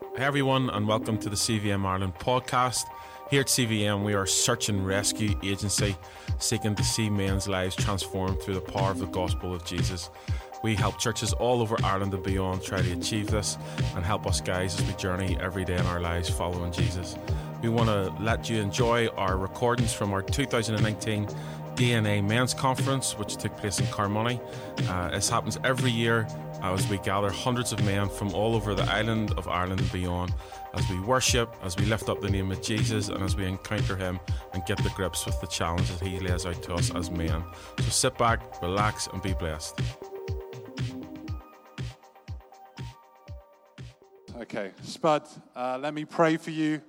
Hey everyone, and welcome to the CVM Ireland podcast. Here at CVM, we are a search and rescue agency seeking to see men's lives transformed through the power of the gospel of Jesus. We help churches all over Ireland and beyond try to achieve this and help us guys as we journey every day in our lives following Jesus. We want to let you enjoy our recordings from our 2019 DNA Men's Conference, which took place in Carnmoney. Uh, this happens every year as we gather hundreds of men from all over the island of Ireland and beyond as we worship, as we lift up the name of Jesus, and as we encounter Him and get the grips with the challenges He lays out to us as men. So sit back, relax, and be blessed. Okay, Spud, uh, let me pray for you.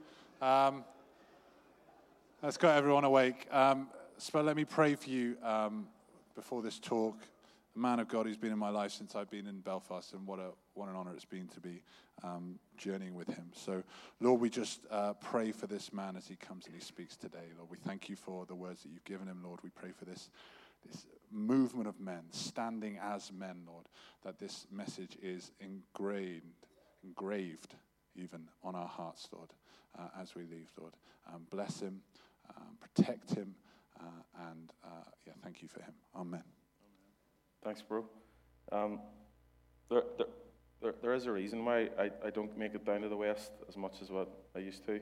Um, let's got everyone awake. Um, Spud, let me pray for you um, before this talk a man of God who's been in my life since I've been in Belfast, and what, a, what an honor it's been to be um, journeying with him. So, Lord, we just uh, pray for this man as he comes and he speaks today. Lord, we thank you for the words that you've given him, Lord. We pray for this, this movement of men, standing as men, Lord, that this message is engraved, engraved even on our hearts, Lord, uh, as we leave, Lord. Um, bless him, um, protect him, uh, and uh, yeah, thank you for him. Amen. Thanks, bro. Um, there, there, there, there is a reason why I, I don't make it down to the west as much as what I used to.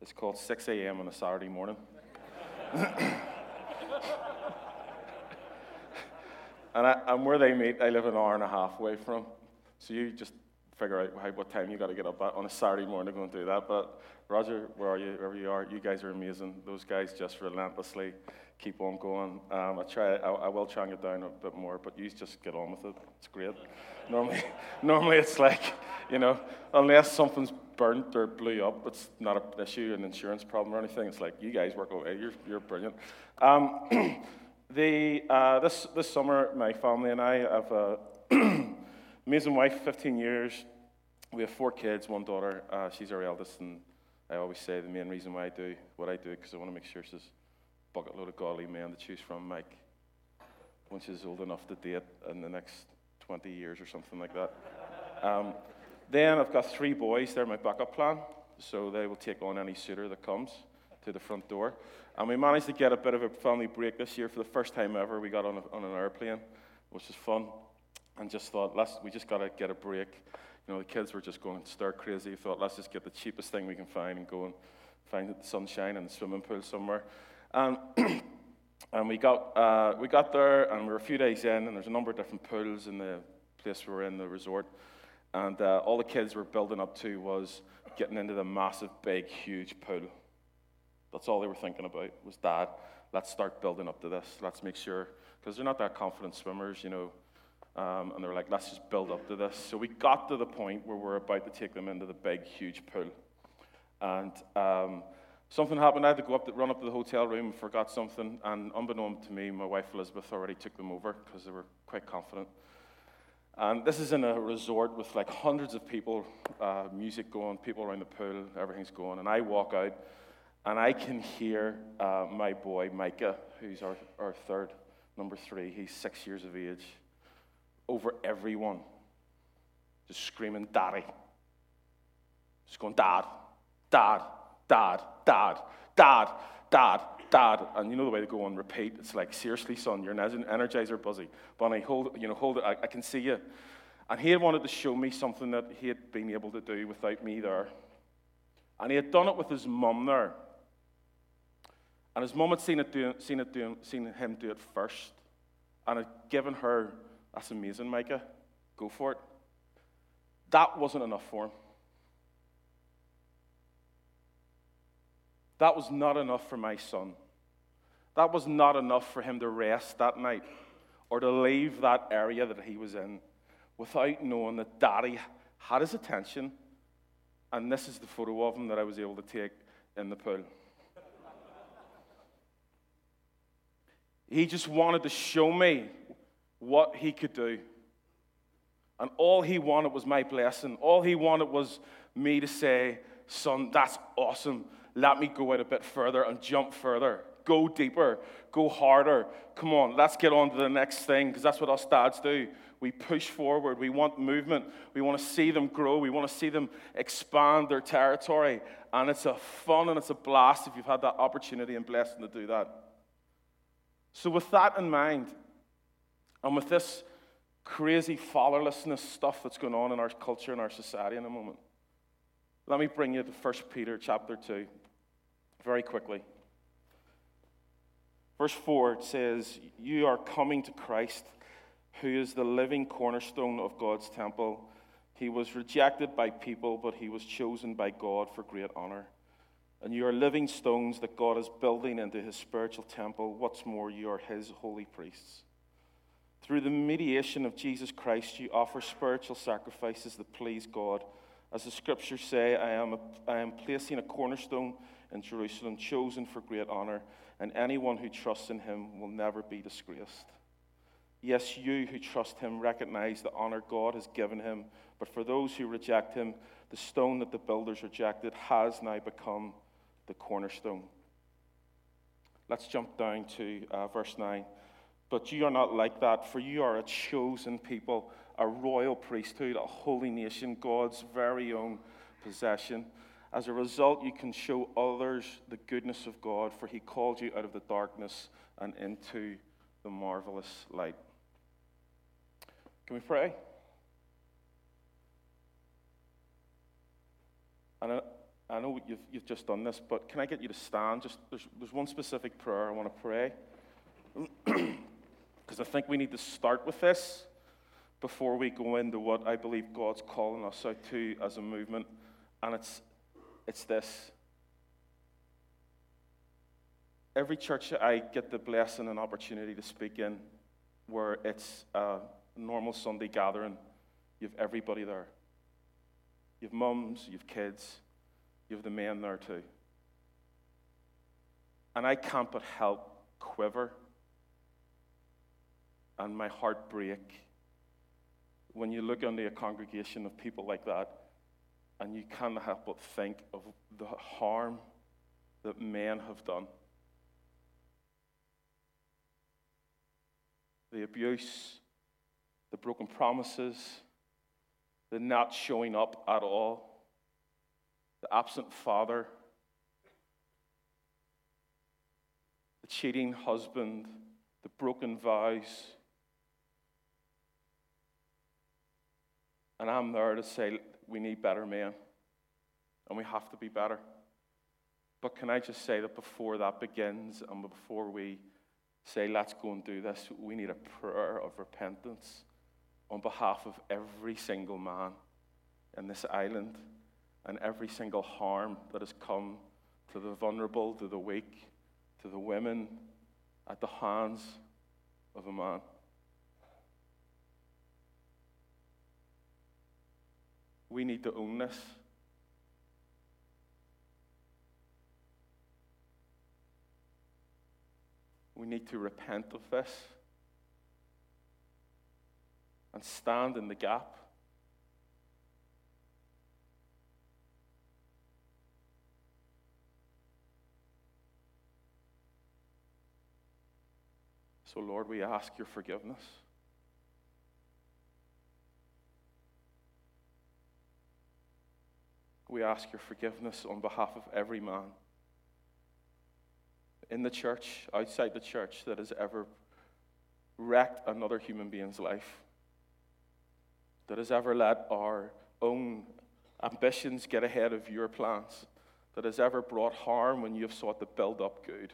It's called 6 a.m. on a Saturday morning. and, I, and where they meet, I live an hour and a half away from. So you just figure out what time you got to get up at on a Saturday morning to go and do that. But Roger, where are you? Wherever you are, you guys are amazing. Those guys just relentlessly keep on going. Um, I try, I, I, will try and get down a bit more, but you just get on with it. It's great. Normally, normally it's like, you know, unless something's burnt or blew up, it's not an issue, an insurance problem or anything. It's like you guys work away. You're, you're brilliant. Um, the uh, this this summer, my family and I have a amazing wife, 15 years. We have four kids, one daughter. Uh, she's our eldest, and I always say the main reason why I do what I do because I want to make sure she's a bucket load of godly men to choose from, Mike, when she's old enough to date in the next 20 years or something like that. Um, then I've got three boys. They're my backup plan. So they will take on any suitor that comes to the front door. And we managed to get a bit of a family break this year for the first time ever. We got on, a, on an airplane, which was fun. And just thought, let's, we just got to get a break. You know, the kids were just going stir crazy. Thought, let's just get the cheapest thing we can find and go and find the sunshine and the swimming pool somewhere. And, and we, got, uh, we got there, and we were a few days in, and there's a number of different pools in the place we were in, the resort. And uh, all the kids were building up to was getting into the massive, big, huge pool. That's all they were thinking about was, Dad, let's start building up to this. Let's make sure, because they're not that confident swimmers, you know. Um, and they were like, let's just build up to this. So we got to the point where we're about to take them into the big, huge pool. And um, Something happened. I had to go up, to, run up to the hotel room, and forgot something, and unbeknownst to me, my wife Elizabeth already took them over because they were quite confident. And this is in a resort with like hundreds of people, uh, music going, people around the pool, everything's going. And I walk out, and I can hear uh, my boy Micah, who's our, our third, number three. He's six years of age, over everyone, just screaming, "Daddy!" Just going, "Dad, Dad." dad, dad, dad, dad, dad. And you know the way they go on repeat. It's like, seriously, son, you're an energizer buzzy. Bonnie, hold, you know, hold it. I, I can see you. And he had wanted to show me something that he had been able to do without me there. And he had done it with his mum there. And his mum had seen, it do, seen, it do, seen him do it first and had given her, that's amazing, Micah, go for it. That wasn't enough for him. That was not enough for my son. That was not enough for him to rest that night or to leave that area that he was in without knowing that daddy had his attention. And this is the photo of him that I was able to take in the pool. he just wanted to show me what he could do. And all he wanted was my blessing. All he wanted was me to say, Son, that's awesome let me go out a bit further and jump further. go deeper, go harder. Come on, let's get on to the next thing because that's what us dads do. We push forward. We want movement. We want to see them grow. We want to see them expand their territory. And it's a fun and it's a blast if you've had that opportunity and blessing to do that. So, with that in mind, and with this crazy fatherlessness stuff that's going on in our culture and our society in a moment, let me bring you to 1 Peter chapter 2 very quickly. Verse 4 it says, You are coming to Christ, who is the living cornerstone of God's temple. He was rejected by people, but he was chosen by God for great honor. And you are living stones that God is building into his spiritual temple. What's more, you are his holy priests. Through the mediation of Jesus Christ, you offer spiritual sacrifices that please God. As the scriptures say, I am, a, I am placing a cornerstone in Jerusalem, chosen for great honor, and anyone who trusts in him will never be disgraced. Yes, you who trust him recognize the honor God has given him, but for those who reject him, the stone that the builders rejected has now become the cornerstone. Let's jump down to uh, verse 9. But you are not like that, for you are a chosen people, a royal priesthood, a holy nation, God's very own possession. As a result, you can show others the goodness of God, for he called you out of the darkness and into the marvelous light. Can we pray? And I, know you've, you've just done this, but can I get you to stand? Just there's, there's one specific prayer I want to pray. Because I think we need to start with this before we go into what I believe God's calling us out to as a movement. And it's, it's this. Every church I get the blessing and opportunity to speak in, where it's a normal Sunday gathering, you have everybody there. You have mums, you have kids, you have the men there too. And I can't but help quiver and my heart break when you look into a congregation of people like that and you can't help but think of the harm that men have done. The abuse, the broken promises, the not showing up at all, the absent father, the cheating husband, the broken vows And I'm there to say, we need better men. And we have to be better. But can I just say that before that begins and before we say, let's go and do this, we need a prayer of repentance on behalf of every single man in this island and every single harm that has come to the vulnerable, to the weak, to the women at the hands of a man. We need to own this. We need to repent of this and stand in the gap. So, Lord, we ask your forgiveness. We ask your forgiveness on behalf of every man in the church, outside the church, that has ever wrecked another human being's life, that has ever let our own ambitions get ahead of your plans, that has ever brought harm when you have sought to build up good,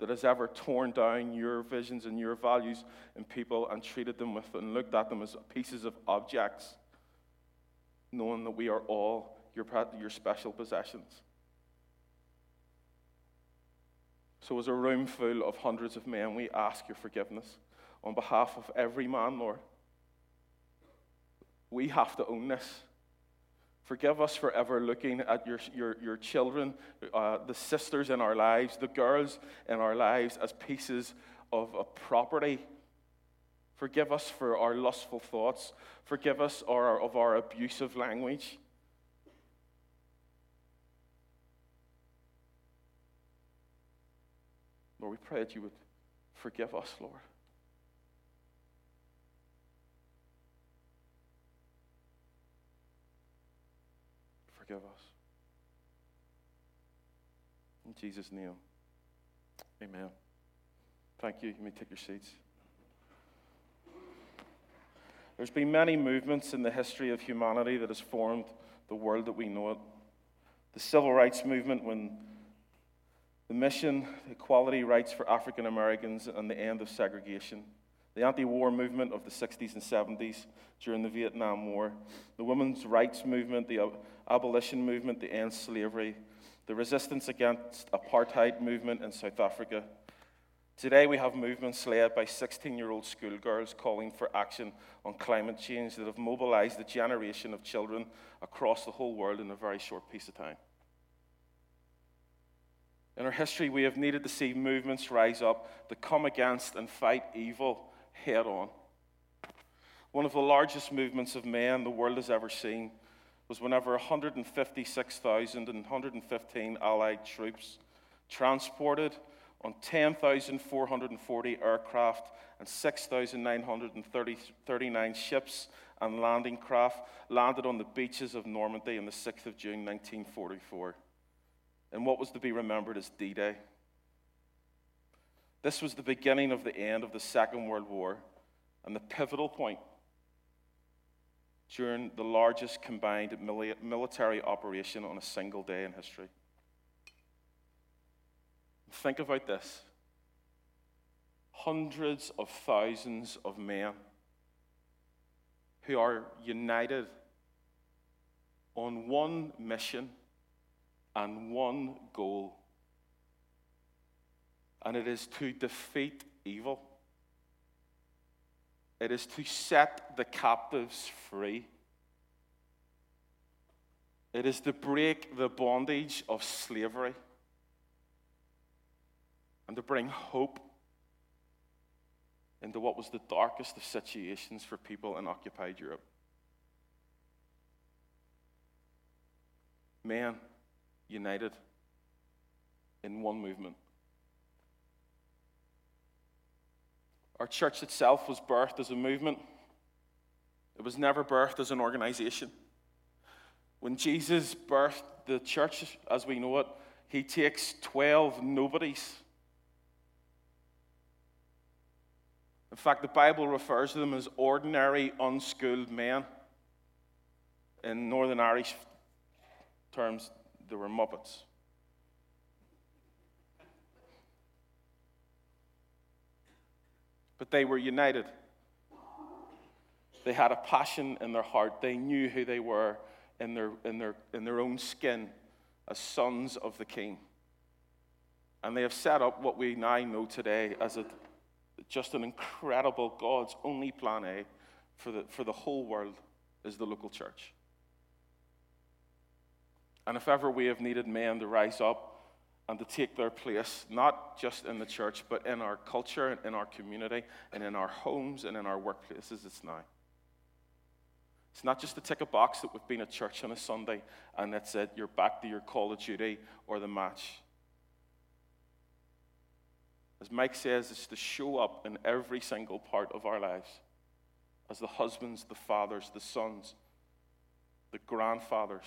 that has ever torn down your visions and your values in people and treated them with and looked at them as pieces of objects knowing that we are all your, your special possessions. So, as a room full of hundreds of men, we ask your forgiveness on behalf of every man, Lord. We have to own this. Forgive us for ever looking at your, your, your children, uh, the sisters in our lives, the girls in our lives, as pieces of a property Forgive us for our lustful thoughts. Forgive us our, of our abusive language. Lord, we pray that you would forgive us, Lord. Forgive us. In Jesus' name, amen. Thank you. You may take your seats. There's been many movements in the history of humanity that has formed the world that we know it. The civil rights movement, when the mission, equality rights for African Americans, and the end of segregation. The anti war movement of the 60s and 70s during the Vietnam War. The women's rights movement, the abolition movement, the end slavery. The resistance against apartheid movement in South Africa. Today, we have movements led by 16 year old schoolgirls calling for action on climate change that have mobilized a generation of children across the whole world in a very short piece of time. In our history, we have needed to see movements rise up to come against and fight evil head on. One of the largest movements of men the world has ever seen was whenever 156,000 and 115 Allied troops transported on 10,440 aircraft and 6,939 ships and landing craft landed on the beaches of Normandy on the 6th of June 1944 in what was to be remembered as D Day. This was the beginning of the end of the Second World War and the pivotal point during the largest combined military operation on a single day in history. Think about this hundreds of thousands of men who are united on one mission and one goal, and it is to defeat evil. It is to set the captives free. It is to break the bondage of slavery and to bring hope into what was the darkest of situations for people in occupied Europe. Men united in one movement. Our church itself was birthed as a movement, it was never birthed as an organization. When Jesus birthed the church as we know it, he takes 12 nobodies. In fact, the Bible refers to them as ordinary, unschooled men. In Northern Irish terms, they were Muppets. But they were united. They had a passion in their heart. They knew who they were in their, in their, in their own skin as sons of the king. And they have set up what we now know today as a, just an incredible God's only plan A for the, for the whole world is the local church. And if ever we have needed men to rise up and to take their place, not just in the church, but in our culture, in our community, and in our homes and in our workplaces, it's now. It's not just to tick a box that we've been at church on a Sunday and that's it, you're back to your call of duty or the match. As Mike says, it's to show up in every single part of our lives as the husbands, the fathers, the sons, the grandfathers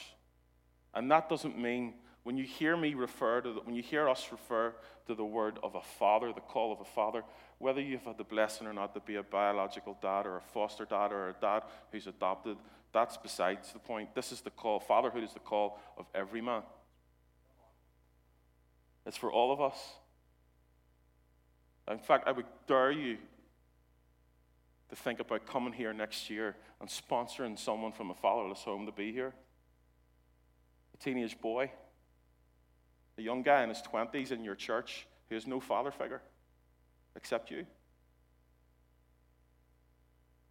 and that doesn't mean when you hear me refer to, the, when you hear us refer to the word of a father, the call of a father, whether you've had the blessing or not to be a biological dad or a foster dad or a dad who's adopted, that's besides the point. This is the call. Fatherhood is the call of every man. It's for all of us. In fact, I would dare you to think about coming here next year and sponsoring someone from a fatherless home to be here a teenage boy, a young guy in his 20s in your church who has no father figure except you.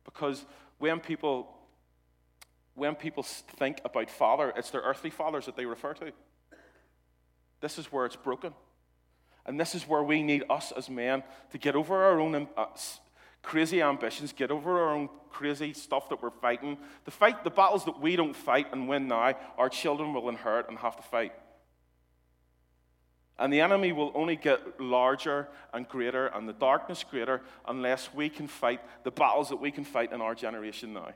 Because when people when people think about father, it's their earthly fathers that they refer to. This is where it's broken. And this is where we need us as men to get over our own uh, crazy ambitions, get over our own crazy stuff that we're fighting. The fight, the battles that we don't fight and win now, our children will inherit and have to fight. And the enemy will only get larger and greater and the darkness greater unless we can fight the battles that we can fight in our generation now.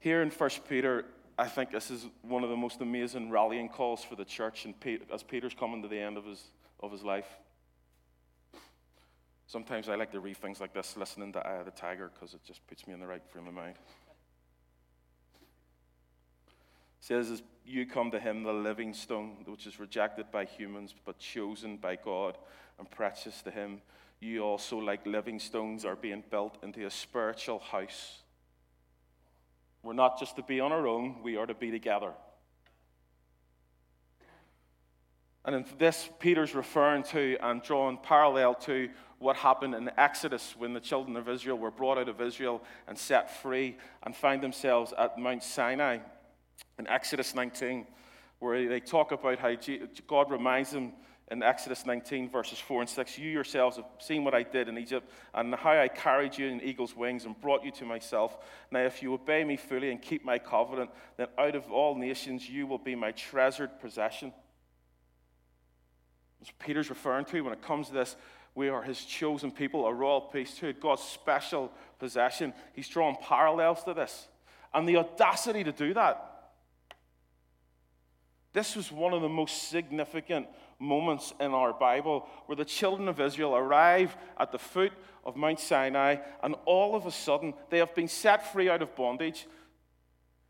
Here in 1 Peter, I think this is one of the most amazing rallying calls for the church and as Peter's coming to the end of his, of his life. Sometimes I like to read things like this, listening to Eye of the Tiger, because it just puts me in the right frame of mind. It says, As you come to him, the living stone, which is rejected by humans, but chosen by God and precious to him, you also, like living stones, are being built into a spiritual house. We're not just to be on our own, we are to be together. And in this, Peter's referring to and drawing parallel to what happened in Exodus when the children of Israel were brought out of Israel and set free and find themselves at Mount Sinai in Exodus 19, where they talk about how God reminds them in Exodus 19, verses 4 and 6 You yourselves have seen what I did in Egypt and how I carried you in eagle's wings and brought you to myself. Now, if you obey me fully and keep my covenant, then out of all nations you will be my treasured possession. As Peter's referring to when it comes to this, we are his chosen people, a royal priesthood, God's special possession. He's drawn parallels to this. And the audacity to do that. This was one of the most significant moments in our Bible where the children of Israel arrive at the foot of Mount Sinai, and all of a sudden they have been set free out of bondage.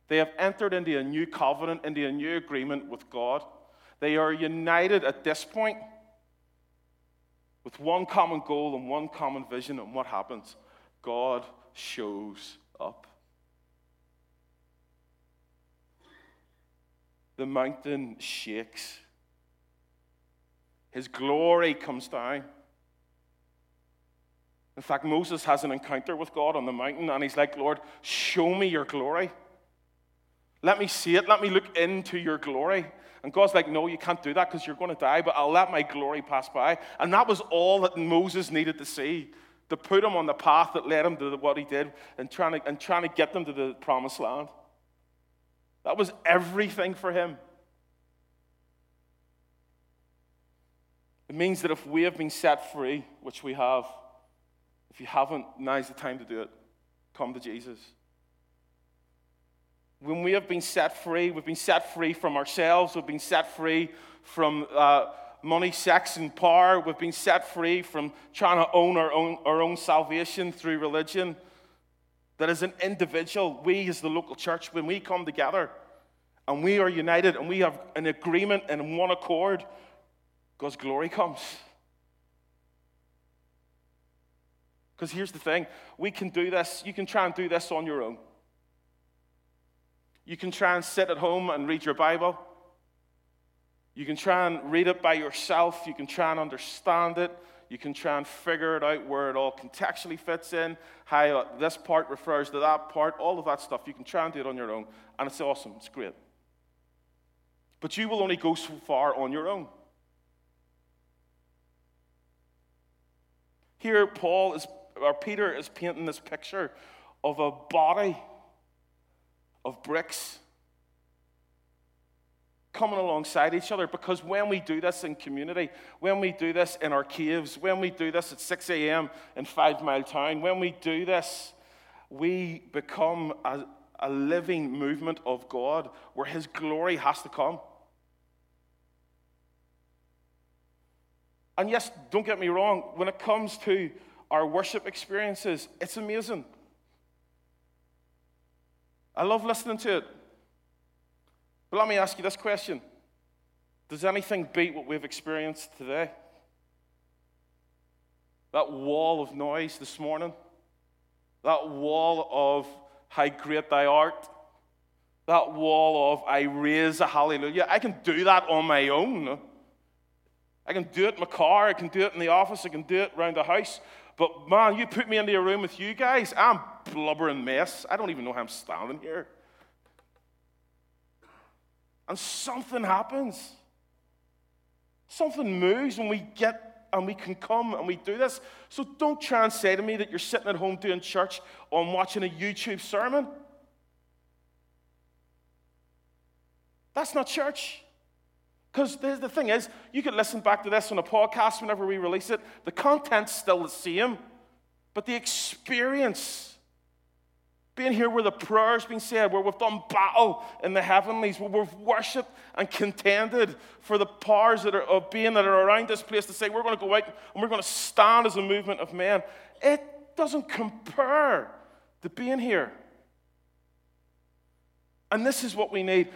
They have entered into a new covenant, into a new agreement with God. They are united at this point with one common goal and one common vision. And what happens? God shows up. The mountain shakes. His glory comes down. In fact, Moses has an encounter with God on the mountain, and he's like, Lord, show me your glory. Let me see it. Let me look into your glory. And God's like, No, you can't do that because you're going to die, but I'll let my glory pass by. And that was all that Moses needed to see to put him on the path that led him to what he did and trying to, and trying to get them to the promised land. That was everything for him. It means that if we have been set free, which we have, if you haven't, now's the time to do it. Come to Jesus. When we have been set free, we've been set free from ourselves, we've been set free from uh, money, sex, and power, we've been set free from trying to own our own, our own salvation through religion. That as an individual, we as the local church, when we come together and we are united and we have an agreement and one accord, God's glory comes. Because here's the thing we can do this, you can try and do this on your own. You can try and sit at home and read your Bible. You can try and read it by yourself. You can try and understand it. You can try and figure it out where it all contextually fits in, how this part refers to that part, all of that stuff. You can try and do it on your own, and it's awesome. It's great. But you will only go so far on your own. Here, Paul is, or Peter is painting this picture of a body of bricks coming alongside each other because when we do this in community, when we do this in our caves, when we do this at 6 a.m. in Fivemiletown, when we do this, we become a, a living movement of God where His glory has to come. And yes, don't get me wrong, when it comes to our worship experiences, it's amazing. I love listening to it. But let me ask you this question Does anything beat what we've experienced today? That wall of noise this morning, that wall of how great thou art, that wall of I raise a hallelujah. I can do that on my own. I can do it in my car, I can do it in the office, I can do it around the house. But man, you put me into a room with you guys, I'm blubbering mess. I don't even know how I'm standing here. And something happens. Something moves when we get and we can come and we do this. So don't try and say to me that you're sitting at home doing church or watching a YouTube sermon. That's not church. Because the thing is, you could listen back to this on a podcast whenever we release it. The content's still the same, but the experience, being here where the prayers been said, where we've done battle in the heavenlies, where we've worshipped and contended for the powers that are, of being that are around this place to say we're going to go out and we're going to stand as a movement of men. It doesn't compare to being here. And this is what we need.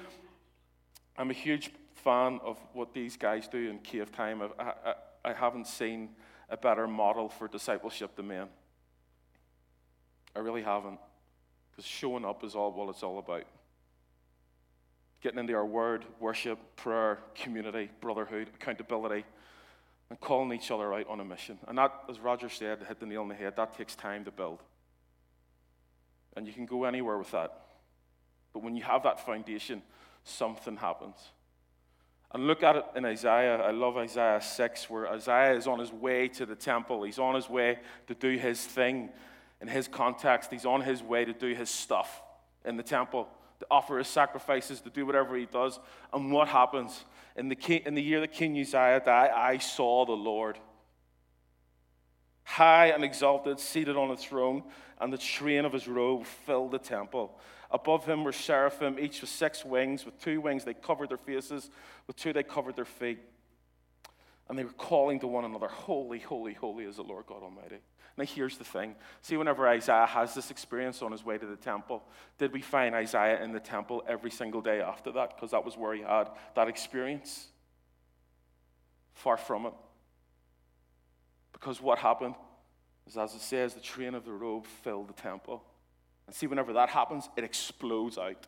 I'm a huge fan of what these guys do in Cave Time. I, I, I haven't seen a better model for discipleship than men. I really haven't. Because showing up is all what it's all about. Getting into our word, worship, prayer, community, brotherhood, accountability, and calling each other out on a mission. And that, as Roger said, hit the nail on the head, that takes time to build. And you can go anywhere with that. But when you have that foundation, something happens. And look at it in Isaiah. I love Isaiah 6, where Isaiah is on his way to the temple. He's on his way to do his thing in his context. He's on his way to do his stuff in the temple, to offer his sacrifices, to do whatever he does. And what happens? In the, king, in the year that King Uzziah died, I saw the Lord. High and exalted, seated on a throne, and the train of his robe filled the temple. Above him were seraphim, each with six wings. With two wings they covered their faces, with two they covered their feet. And they were calling to one another, Holy, holy, holy is the Lord God Almighty. Now, here's the thing. See, whenever Isaiah has this experience on his way to the temple, did we find Isaiah in the temple every single day after that? Because that was where he had that experience. Far from it. Because what happened is, as it says, the train of the robe filled the temple. And see, whenever that happens, it explodes out.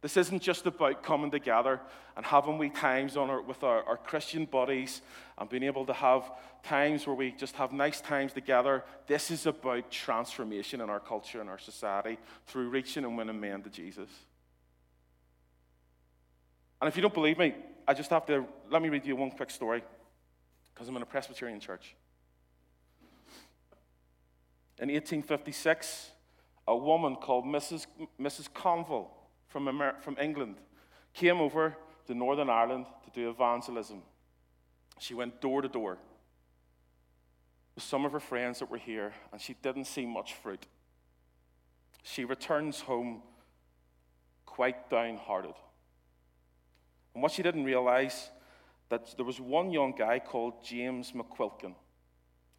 This isn't just about coming together and having we times on our, with our, our Christian buddies and being able to have times where we just have nice times together. This is about transformation in our culture and our society through reaching and winning men to Jesus. And if you don't believe me, I just have to let me read you one quick story because I'm in a Presbyterian church. In 1856, a woman called Mrs. Mrs. Colville from, Amer- from England came over to Northern Ireland to do evangelism. She went door to door with some of her friends that were here, and she didn't see much fruit. She returns home quite downhearted. And what she didn't realize that there was one young guy called James McQuilkin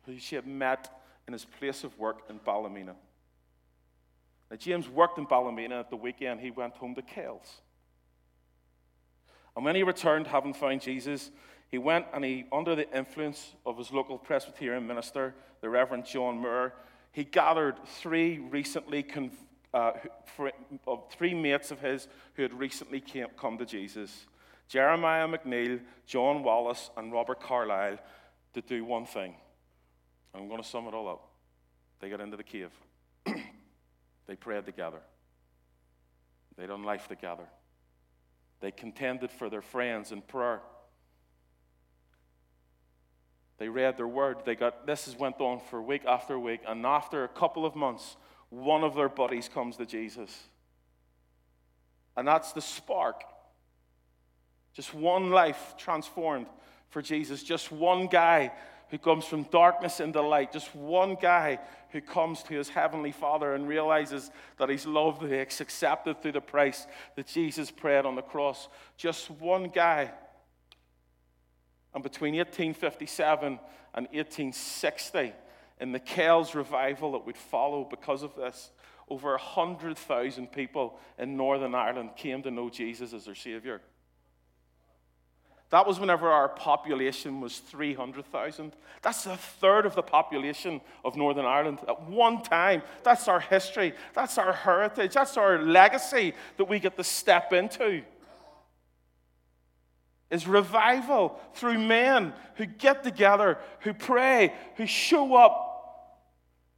who she had met in his place of work in Ballymena. Now, James worked in Ballymena at the weekend, he went home to Kells. And when he returned, having found Jesus, he went and he, under the influence of his local Presbyterian minister, the Reverend John Moore, he gathered three recently con- uh, three mates of his who had recently came, come to Jesus Jeremiah McNeil, John Wallace, and Robert Carlisle to do one thing. I'm going to sum it all up. They got into the cave. they prayed together. They done life together. They contended for their friends in prayer. They read their word. They got this has went on for week after week, and after a couple of months, one of their buddies comes to Jesus. And that's the spark. Just one life transformed for Jesus. Just one guy who comes from darkness into light, just one guy who comes to his heavenly Father and realizes that he's loved, that he's accepted through the price that Jesus paid on the cross. Just one guy. And between 1857 and 1860, in the Kells revival that would follow because of this, over 100,000 people in Northern Ireland came to know Jesus as their Savior. That was whenever our population was 300,000. That's a third of the population of Northern Ireland at one time. That's our history. That's our heritage. That's our legacy that we get to step into. Is revival through men who get together, who pray, who show up,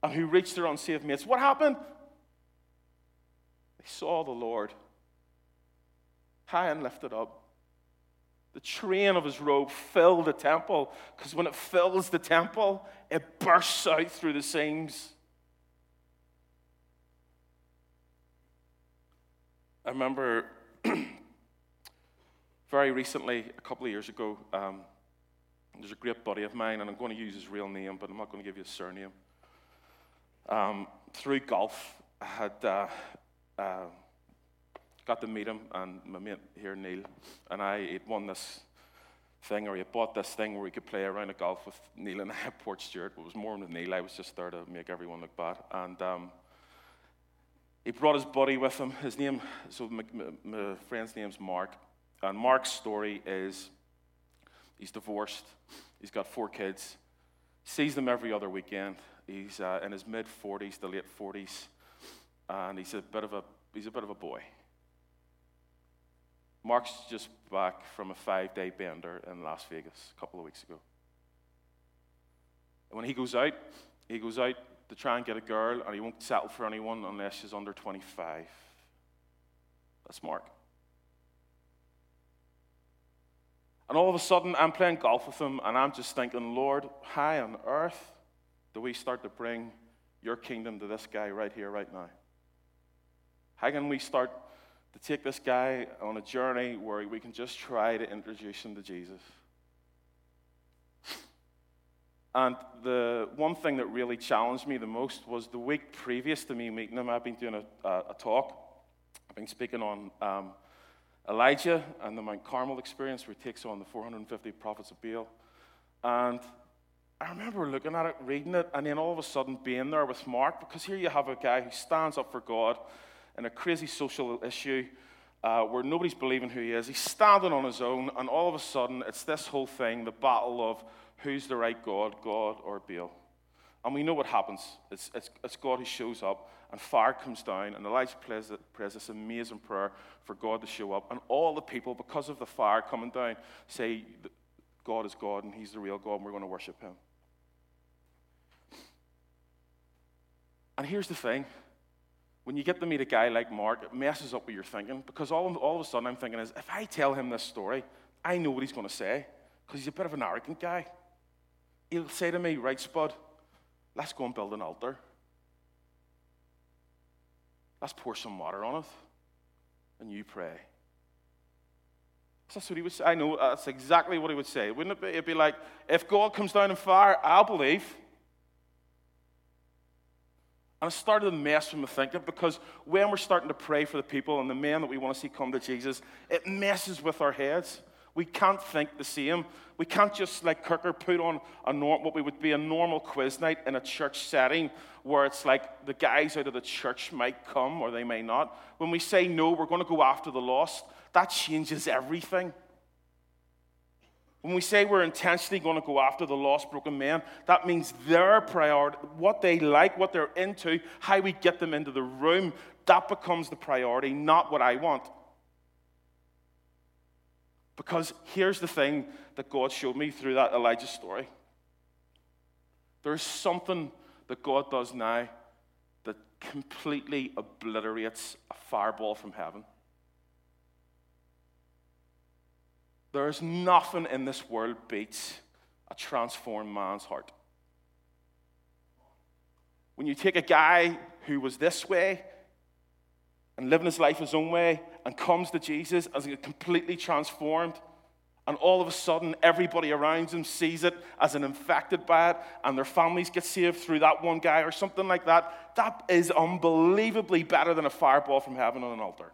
and who reach their unsaved mates. What happened? They saw the Lord high and lifted up the train of his robe filled the temple because when it fills the temple, it bursts out through the seams. I remember very recently, a couple of years ago, um, there's a great buddy of mine, and I'm going to use his real name, but I'm not going to give you his surname. Um, through golf, I had uh, uh, got to meet him, and my mate here, Neil, and I had won this thing, or he bought this thing where we could play around a golf with Neil and I at Portstewart. It was more than Neil, I was just there to make everyone look bad. And um, he brought his buddy with him. His name, so my, my, my friend's name's Mark. And Mark's story is he's divorced, he's got four kids, sees them every other weekend. He's uh, in his mid 40s, the late 40s, and he's a bit of a he's a bit of a boy. Mark's just back from a five-day bender in Las Vegas a couple of weeks ago. And when he goes out, he goes out to try and get a girl, and he won't settle for anyone unless she's under 25. That's Mark. And all of a sudden, I'm playing golf with him, and I'm just thinking, Lord, how on earth do we start to bring your kingdom to this guy right here, right now? How can we start to take this guy on a journey where we can just try to introduce him to Jesus? And the one thing that really challenged me the most was the week previous to me meeting him, I've been doing a, a, a talk. I've been speaking on um, Elijah and the Mount Carmel experience, where he takes on the 450 prophets of Baal. And I remember looking at it, reading it, and then all of a sudden being there with Mark, because here you have a guy who stands up for God in a crazy social issue uh, where nobody's believing who he is. He's standing on his own, and all of a sudden it's this whole thing the battle of who's the right God, God or Baal. And we know what happens. It's, it's, it's God who shows up, and fire comes down, and Elijah prays, prays this amazing prayer for God to show up. And all the people, because of the fire coming down, say, God is God, and He's the real God, and we're going to worship Him. And here's the thing when you get to meet a guy like Mark, it messes up what you're thinking because all, all of a sudden I'm thinking is if I tell him this story, I know what he's going to say because he's a bit of an arrogant guy. He'll say to me, Right, Spud, Let's go and build an altar. Let's pour some water on it. And you pray. That's what he would say. I know that's exactly what he would say. Wouldn't it be? It'd be like, if God comes down in fire, I'll believe. And it started to mess with my thinking because when we're starting to pray for the people and the men that we want to see come to Jesus, it messes with our heads. We can't think the same. We can't just, like Kirker, put on a norm, what we would be a normal quiz night in a church setting where it's like the guys out of the church might come or they may not. When we say no, we're going to go after the lost, that changes everything. When we say we're intentionally going to go after the lost, broken men, that means their priority, what they like, what they're into, how we get them into the room, that becomes the priority, not what I want. Because here's the thing that God showed me through that Elijah story there's something that God does now that completely obliterates a fireball from heaven. There's nothing in this world beats a transformed man's heart. When you take a guy who was this way and living his life his own way and comes to Jesus as completely transformed. And all of a sudden, everybody around him sees it as an infected by it, and their families get saved through that one guy or something like that. That is unbelievably better than a fireball from heaven on an altar.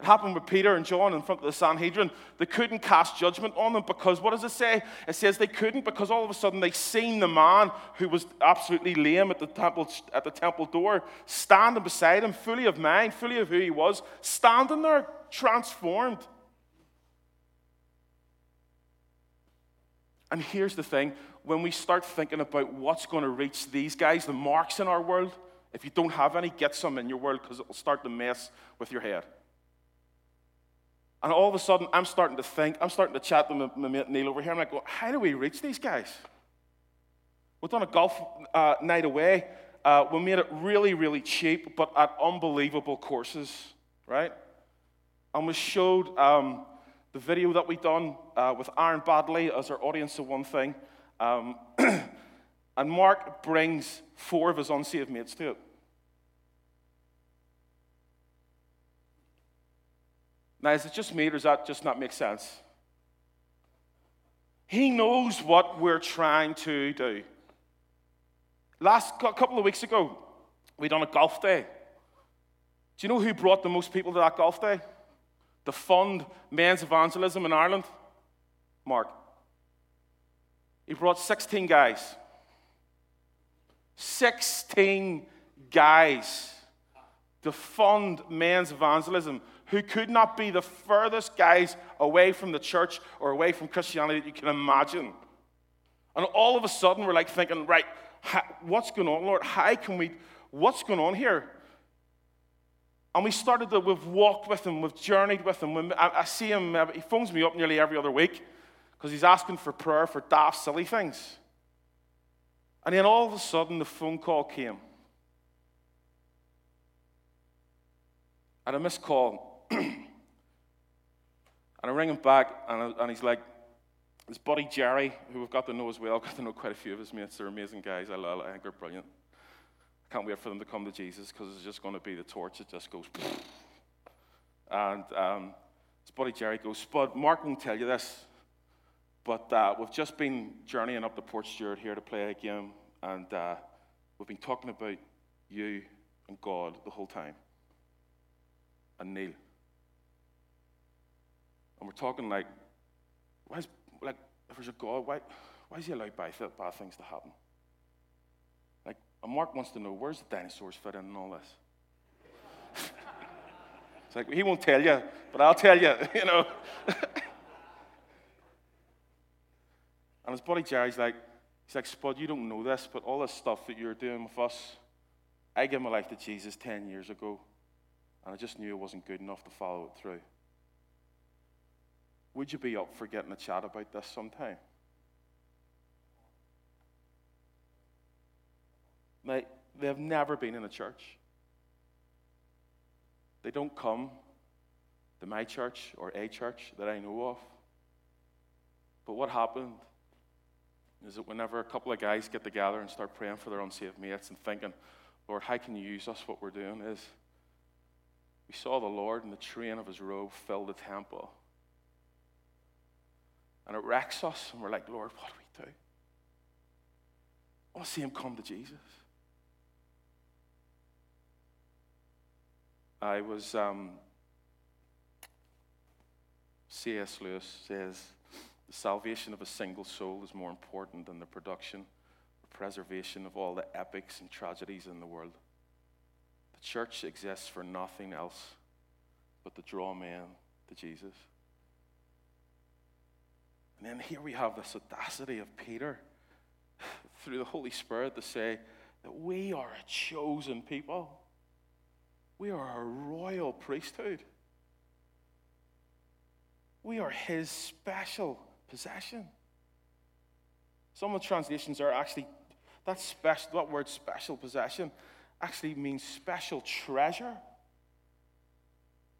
It happened with Peter and John in front of the Sanhedrin. They couldn't cast judgment on them because what does it say? It says they couldn't because all of a sudden they seen the man who was absolutely lame at the temple at the temple door standing beside him, fully of mind, fully of who he was, standing there, transformed. And here's the thing when we start thinking about what's going to reach these guys, the marks in our world, if you don't have any, get some in your world because it'll start to mess with your head. And all of a sudden, I'm starting to think, I'm starting to chat my, my mate Neil over here. I'm like, well, how do we reach these guys? We've done a golf uh, night away. Uh, we made it really, really cheap, but at unbelievable courses, right? And we showed um, the video that we done uh, with Aaron Baddeley as our audience of one thing. Um, and Mark brings four of his unsaved mates to it. Now, is it just me, or does that just not make sense? He knows what we're trying to do. Last a couple of weeks ago, we done a golf day. Do you know who brought the most people to that golf day? The fund Men's Evangelism in Ireland. Mark. He brought 16 guys. 16 guys to fund men's evangelism who could not be the furthest guys away from the church or away from Christianity that you can imagine. And all of a sudden, we're like thinking, right, what's going on, Lord? How can we, what's going on here? And we started to, we've walked with him, we've journeyed with him. I, see him, he phones me up nearly every other week because he's asking for prayer for daft, silly things. And then all of a sudden, the phone call came. And a missed call. And I ring him back, and, I, and he's like, his buddy Jerry, who we've got to know as well, I've got to know quite a few of his mates. They're amazing guys. I, I think they're brilliant. I can't wait for them to come to Jesus because it's just going to be the torch. It just goes. and um, his buddy Jerry goes, Spud, Mark won't tell you this, but uh, we've just been journeying up the Portstewart here to play a game, and uh, we've been talking about you and God the whole time, and Neil. And we're talking like, why is, like, if there's a God, why, why is he allowed bad, bad things to happen? Like, and Mark wants to know, where's the dinosaurs fit in and all this? it's like, he won't tell you, but I'll tell you, you know. And his buddy Jerry's like, he's like, Spud, you don't know this, but all this stuff that you're doing with us, I gave my life to Jesus 10 years ago, and I just knew it wasn't good enough to follow it through. Would you be up for getting a chat about this sometime? Now, they've never been in a church. They don't come to my church or a church that I know of. But what happened is that whenever a couple of guys get together and start praying for their unsaved mates and thinking, Lord, how can you use us? What we're doing is we saw the Lord in the train of his robe fill the temple. And it wrecks us, and we're like, Lord, what do we do? I want to see him come to Jesus. I was, um, C.S. Lewis says, the salvation of a single soul is more important than the production or preservation of all the epics and tragedies in the world. The church exists for nothing else but to draw men to Jesus. And then here we have this audacity of Peter through the Holy Spirit to say that we are a chosen people. We are a royal priesthood. We are his special possession. Some of the translations are actually, that, special, that word special possession actually means special treasure.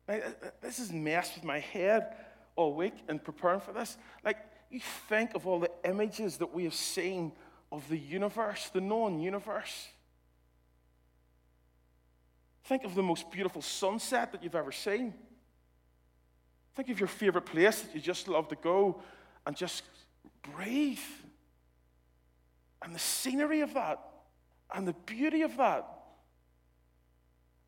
Now, uh, uh, this has messed with my head all week in preparing for this. Like, you think of all the images that we have seen of the universe, the known universe. Think of the most beautiful sunset that you've ever seen. Think of your favorite place that you just love to go and just breathe. And the scenery of that, and the beauty of that.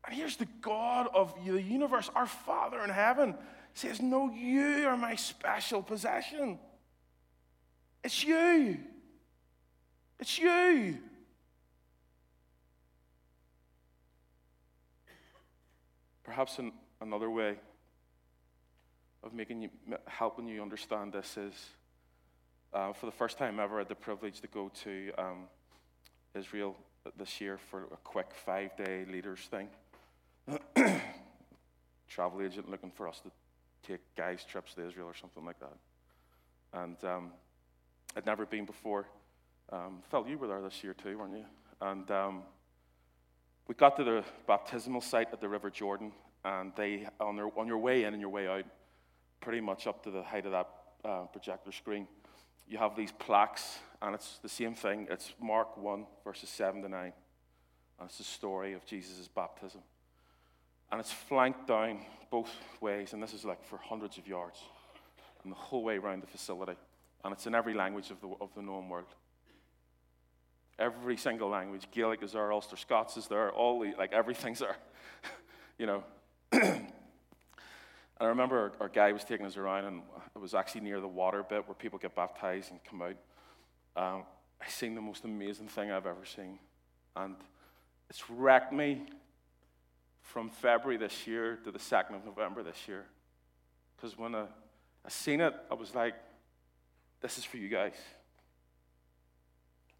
And here's the God of the universe, our Father in heaven, says, No, you are my special possession. It's you. It's you. Perhaps in another way of making you, helping you understand this is uh, for the first time ever, I had the privilege to go to um, Israel this year for a quick five day leaders thing. Travel agent looking for us to take guys' trips to Israel or something like that. And um, I'd never been before. Um, Phil, you were there this year too, weren't you? And um, we got to the baptismal site at the River Jordan, and they, on, their, on your way in and your way out, pretty much up to the height of that uh, projector screen, you have these plaques, and it's the same thing. It's Mark 1, verses 7 to 9. And it's the story of Jesus' baptism. and it's flanked down both ways, and this is like for hundreds of yards, and the whole way around the facility. And it's in every language of the, of the known world. Every single language. Gaelic is there, Ulster Scots is there, all the, like everything's there. you know. and I remember our, our, guy was taking us around, and it was actually near the water bit where people get baptized and come out. Um, I seen the most amazing thing I've ever seen. And it's wrecked me from February this year to the 2nd of November this year. Because when I, I seen it, I was like, this is for you guys.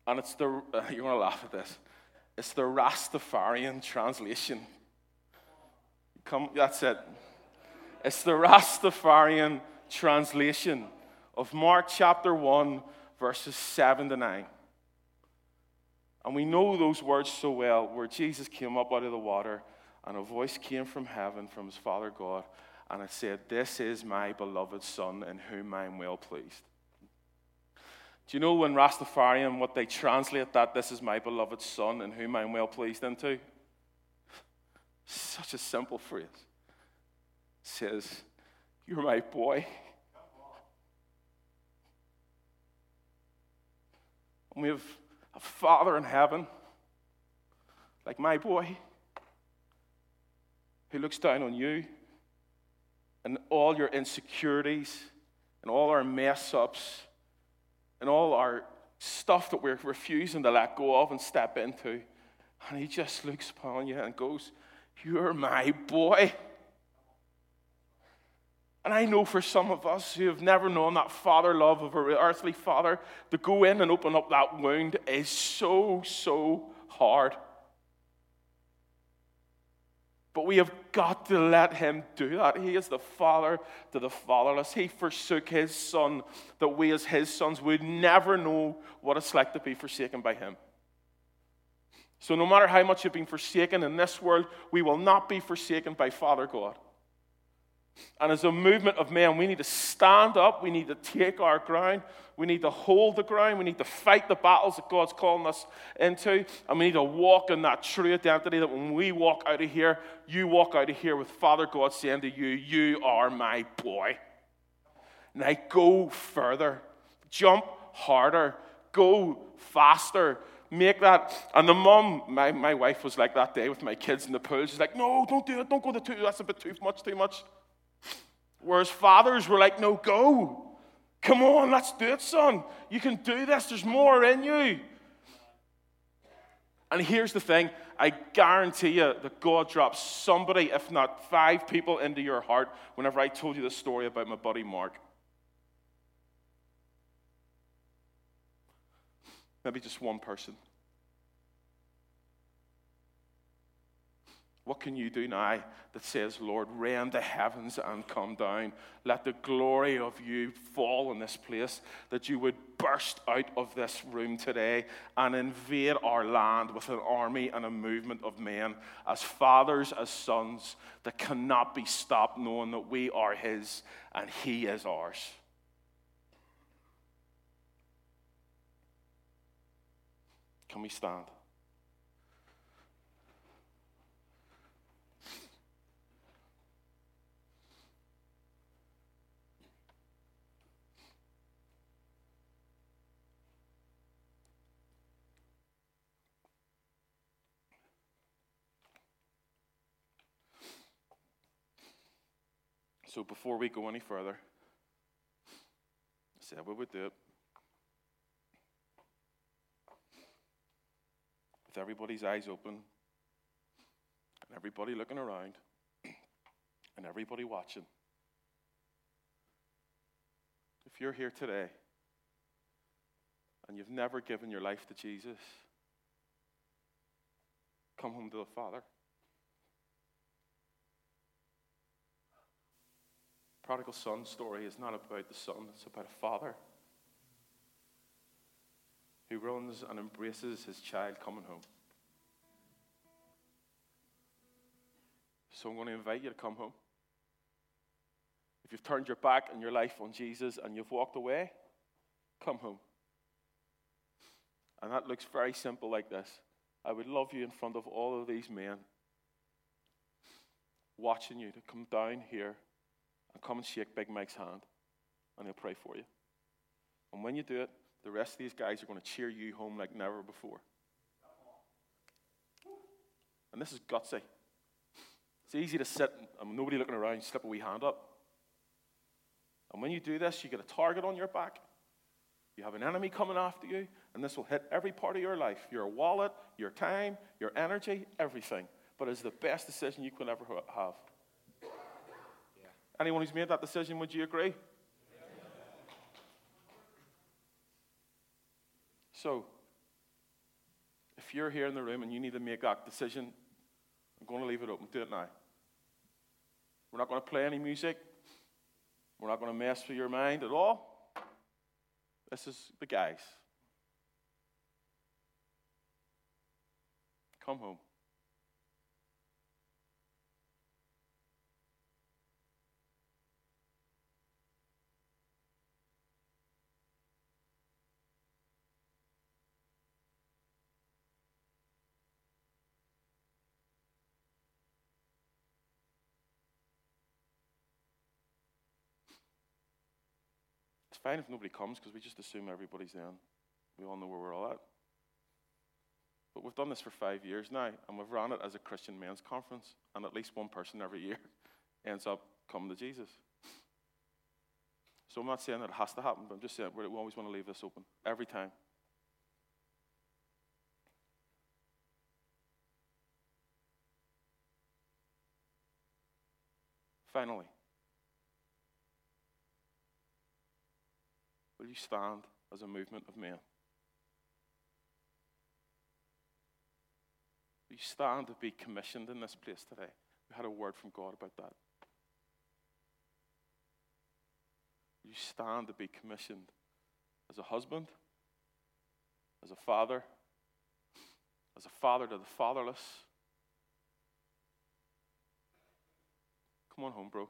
And it's the, uh, you're going to laugh at this, it's the Rastafarian translation. Come, that's it. It's the Rastafarian translation of Mark chapter 1, verses 7 to 9. And we know those words so well, where Jesus came up out of the water and a voice came from heaven from his Father God, and it said, This is my beloved Son in whom I am well pleased. Do you know when Rastafarian, what they translate that, this is my beloved Son in whom I am well pleased into? Such a simple phrase. Says, You're my boy. And we have a Father in heaven, like my boy, who looks down on you and all your insecurities and all our mess ups and all our stuff that we're refusing to let go of and step into. And he just looks upon you and goes, You're my boy. And I know for some of us who have never known that father love of our earthly father, to go in and open up that wound is so, so hard. But we have got to let him do that. He is the father to the fatherless. He forsook his son that we, as his sons, would never know what it's like to be forsaken by him. So, no matter how much you've been forsaken in this world, we will not be forsaken by Father God. And as a movement of men, we need to stand up. We need to take our ground. We need to hold the ground. We need to fight the battles that God's calling us into. And we need to walk in that true identity that when we walk out of here, you walk out of here with Father God saying to you, You are my boy. Now go further, jump harder, go faster. Make that. And the mom, my, my wife was like that day with my kids in the pool. She's like, No, don't do it. Don't go to two. That's a bit too much, too much. Whereas fathers were like, no, go. Come on, let's do it, son. You can do this. There's more in you. And here's the thing I guarantee you that God drops somebody, if not five people, into your heart whenever I told you the story about my buddy Mark. Maybe just one person. What can you do now that says, Lord, rend the heavens and come down? Let the glory of you fall in this place, that you would burst out of this room today and invade our land with an army and a movement of men, as fathers, as sons, that cannot be stopped, knowing that we are His and He is ours. Can we stand? So before we go any further, I said we would do it with everybody's eyes open and everybody looking around and everybody watching. If you're here today and you've never given your life to Jesus, come home to the Father. Prodigal son story is not about the son, it's about a father who runs and embraces his child coming home. So I'm going to invite you to come home. If you've turned your back and your life on Jesus and you've walked away, come home. And that looks very simple like this I would love you in front of all of these men watching you to come down here and come and shake Big Mike's hand, and he'll pray for you. And when you do it, the rest of these guys are going to cheer you home like never before. And this is gutsy. It's easy to sit and nobody looking around, slip a wee hand up. And when you do this, you get a target on your back. You have an enemy coming after you, and this will hit every part of your life your wallet, your time, your energy, everything. But it's the best decision you could ever have. Anyone who's made that decision, would you agree? So, if you're here in the room and you need to make that decision, I'm going to leave it open. Do it now. We're not going to play any music. We're not going to mess with your mind at all. This is the guys. Come home. Fine if nobody comes because we just assume everybody's in. We all know where we're all at. But we've done this for five years now, and we've run it as a Christian men's conference, and at least one person every year ends up coming to Jesus. So I'm not saying that it has to happen, but I'm just saying we always want to leave this open every time. Finally, Will you stand as a movement of men? Will you stand to be commissioned in this place today? We had a word from God about that. Will you stand to be commissioned as a husband, as a father, as a father to the fatherless? Come on home, bro.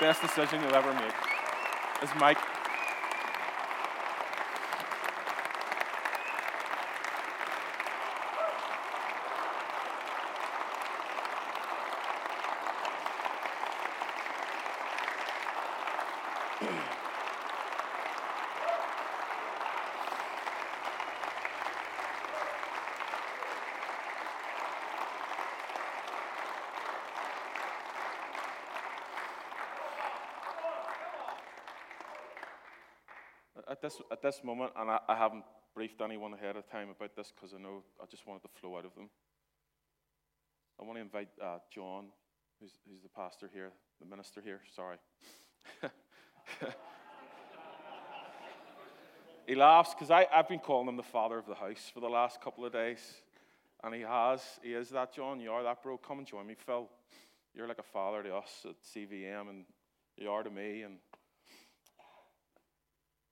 Best decision you'll ever make. Is Mike. at this, at this moment, and I, I haven't briefed anyone ahead of time about this because I know I just wanted to flow out of them. I want to invite uh, John, who's, who's the pastor here, the minister here, sorry. he laughs because I've been calling him the father of the house for the last couple of days. And he has. He is that, John. You are that, bro. Come and join me, Phil. You're like a father to us at CVM, and you are to me. And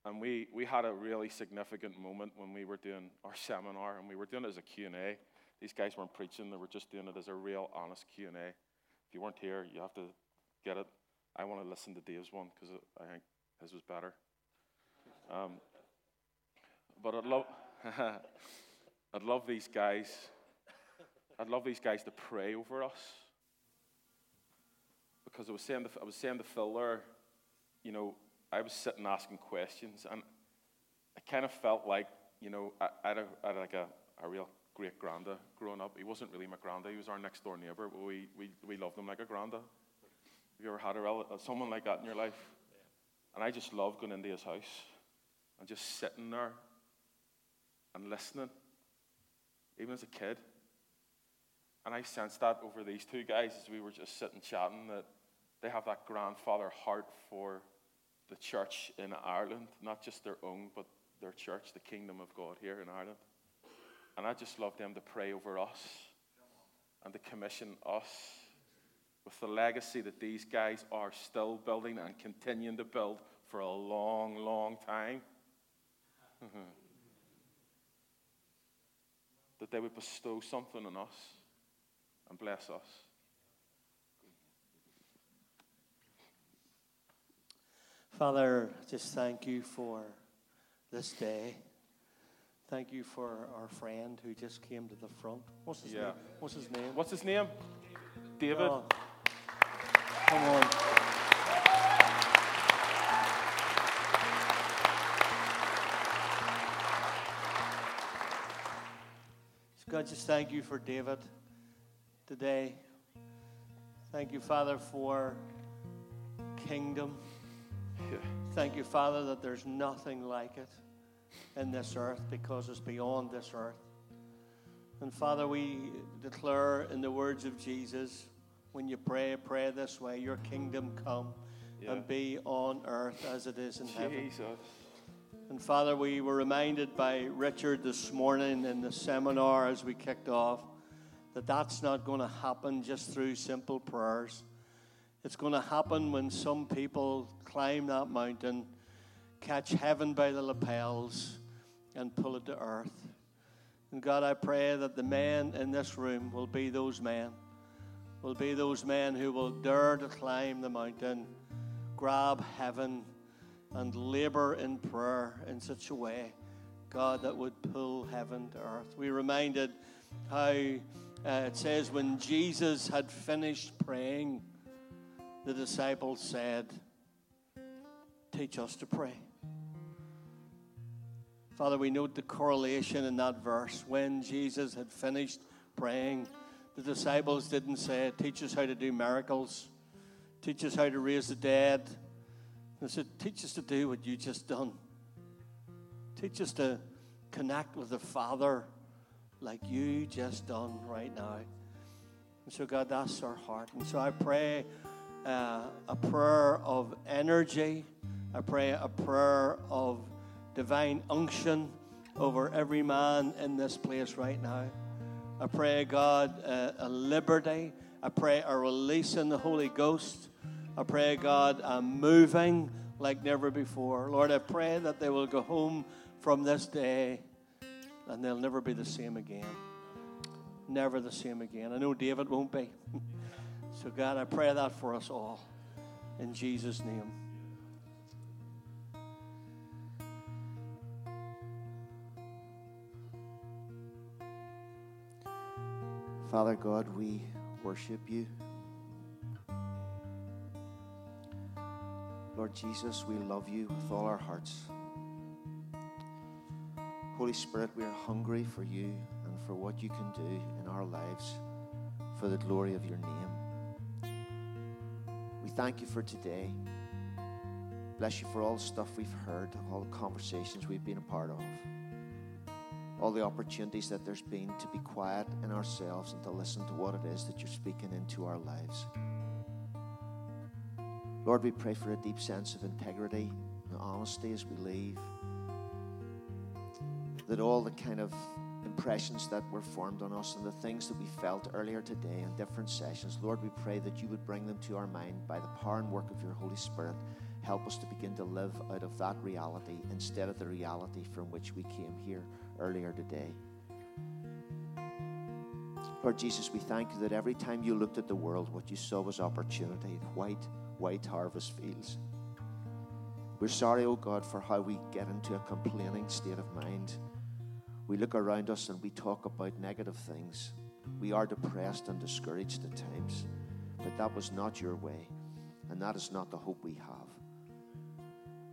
and we, we had a really significant moment when we were doing our seminar, and we were doing it as a Q&A. These guys weren't preaching, they were just doing it as a real honest Q&A. If you weren't here, you have to get it. I want to listen to Dave's one because I think his was better. Um, but I'd love, I'd love these guys. I'd love these guys to pray over us because I was saying to, I was saying to Phil there, you know, I was sitting asking questions, and I kind of felt like, you know, I, I, had, a, I had like a, a real great granda growing up. He wasn't really my granda, he was our next door neighbor, but we, we, we loved him like a granda. Have you ever had a relative, uh, someone like that in your life? And I just loved going into his house and just sitting there and listening, even as a kid. And I sensed that over these two guys as we were just sitting chatting that they have that grandfather heart for the church in Ireland, not just their own, but their church, the kingdom of God here in Ireland. And I just love them to pray over us and to commission us with the legacy that these guys are still building and continuing to build for a long, long time. Mm-hmm. that they would bestow something on us and bless us. Father, just thank you for this day. Thank you for our friend who just came to the front. What's his Yeah. name? What's his name? What's his name? David. Oh. Come on. God, just thank you for David today. Thank you, Father, for kingdom. Thank you, Father, that there's nothing like it in this earth because it's beyond this earth. And Father, we declare in the words of Jesus, when you pray, pray this way Your kingdom come Yeah. and be on earth as it is in heaven. And Father, we were reminded by Richard this morning in the seminar as we kicked off that that's not going to happen just through simple prayers. It's going to happen when some people climb that mountain, catch heaven by the lapels, and pull it to earth. And God, I pray that the men in this room will be those men, will be those men who will dare to climb the mountain, grab heaven, and labor in prayer in such a way, God, that would pull heaven to earth. We reminded how uh, it says when Jesus had finished praying, the disciples said, Teach us to pray. Father, we note the correlation in that verse. When Jesus had finished praying, the disciples didn't say, Teach us how to do miracles, teach us how to raise the dead. They said, Teach us to do what you just done. Teach us to connect with the Father like you just done right now. And so, God, that's our heart. And so I pray uh, a prayer of energy. I pray a prayer of divine unction over every man in this place right now. I pray, God, uh, a liberty. I pray a release in the Holy Ghost. I pray, God, a moving like never before. Lord, I pray that they will go home from this day and they'll never be the same again. Never the same again. I know David won't be. so, God, I pray that for us all. In Jesus' name. Father God, we worship you. Lord Jesus, we love you with all our hearts. Holy Spirit, we are hungry for you and for what you can do in our lives for the glory of your name. We thank you for today. Bless you for all the stuff we've heard, all the conversations we've been a part of all the opportunities that there's been to be quiet in ourselves and to listen to what it is that you're speaking into our lives. Lord, we pray for a deep sense of integrity and honesty as we leave. That all the kind of impressions that were formed on us and the things that we felt earlier today in different sessions, Lord, we pray that you would bring them to our mind by the power and work of your Holy Spirit. Help us to begin to live out of that reality instead of the reality from which we came here earlier today. Lord Jesus, we thank you that every time you looked at the world, what you saw was opportunity, white, white harvest fields. We're sorry, oh God, for how we get into a complaining state of mind. We look around us and we talk about negative things. We are depressed and discouraged at times, but that was not your way, and that is not the hope we have.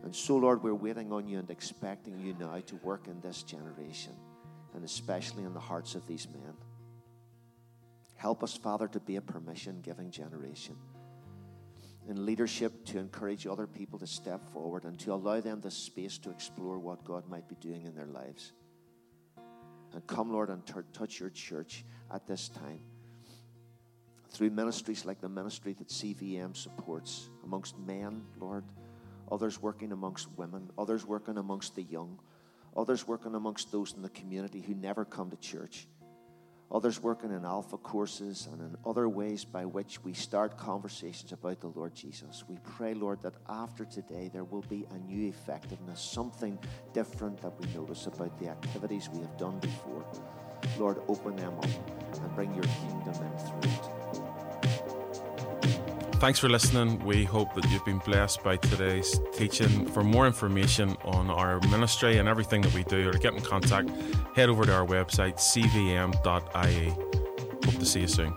And so, Lord, we're waiting on you and expecting you now to work in this generation, and especially in the hearts of these men. Help us, Father, to be a permission giving generation. In leadership, to encourage other people to step forward and to allow them the space to explore what God might be doing in their lives. And come, Lord, and t- touch your church at this time. Through ministries like the ministry that CVM supports amongst men, Lord, others working amongst women, others working amongst the young, others working amongst those in the community who never come to church, others working in alpha courses and in other ways by which we start conversations about the Lord Jesus. We pray, Lord, that after today there will be a new effectiveness, something different that we notice about the activities we have done before. Lord, open them up and bring your kingdom in through it. Thanks for listening. We hope that you've been blessed by today's teaching. For more information on our ministry and everything that we do, or to get in contact, head over to our website, cvm.ie. Hope to see you soon.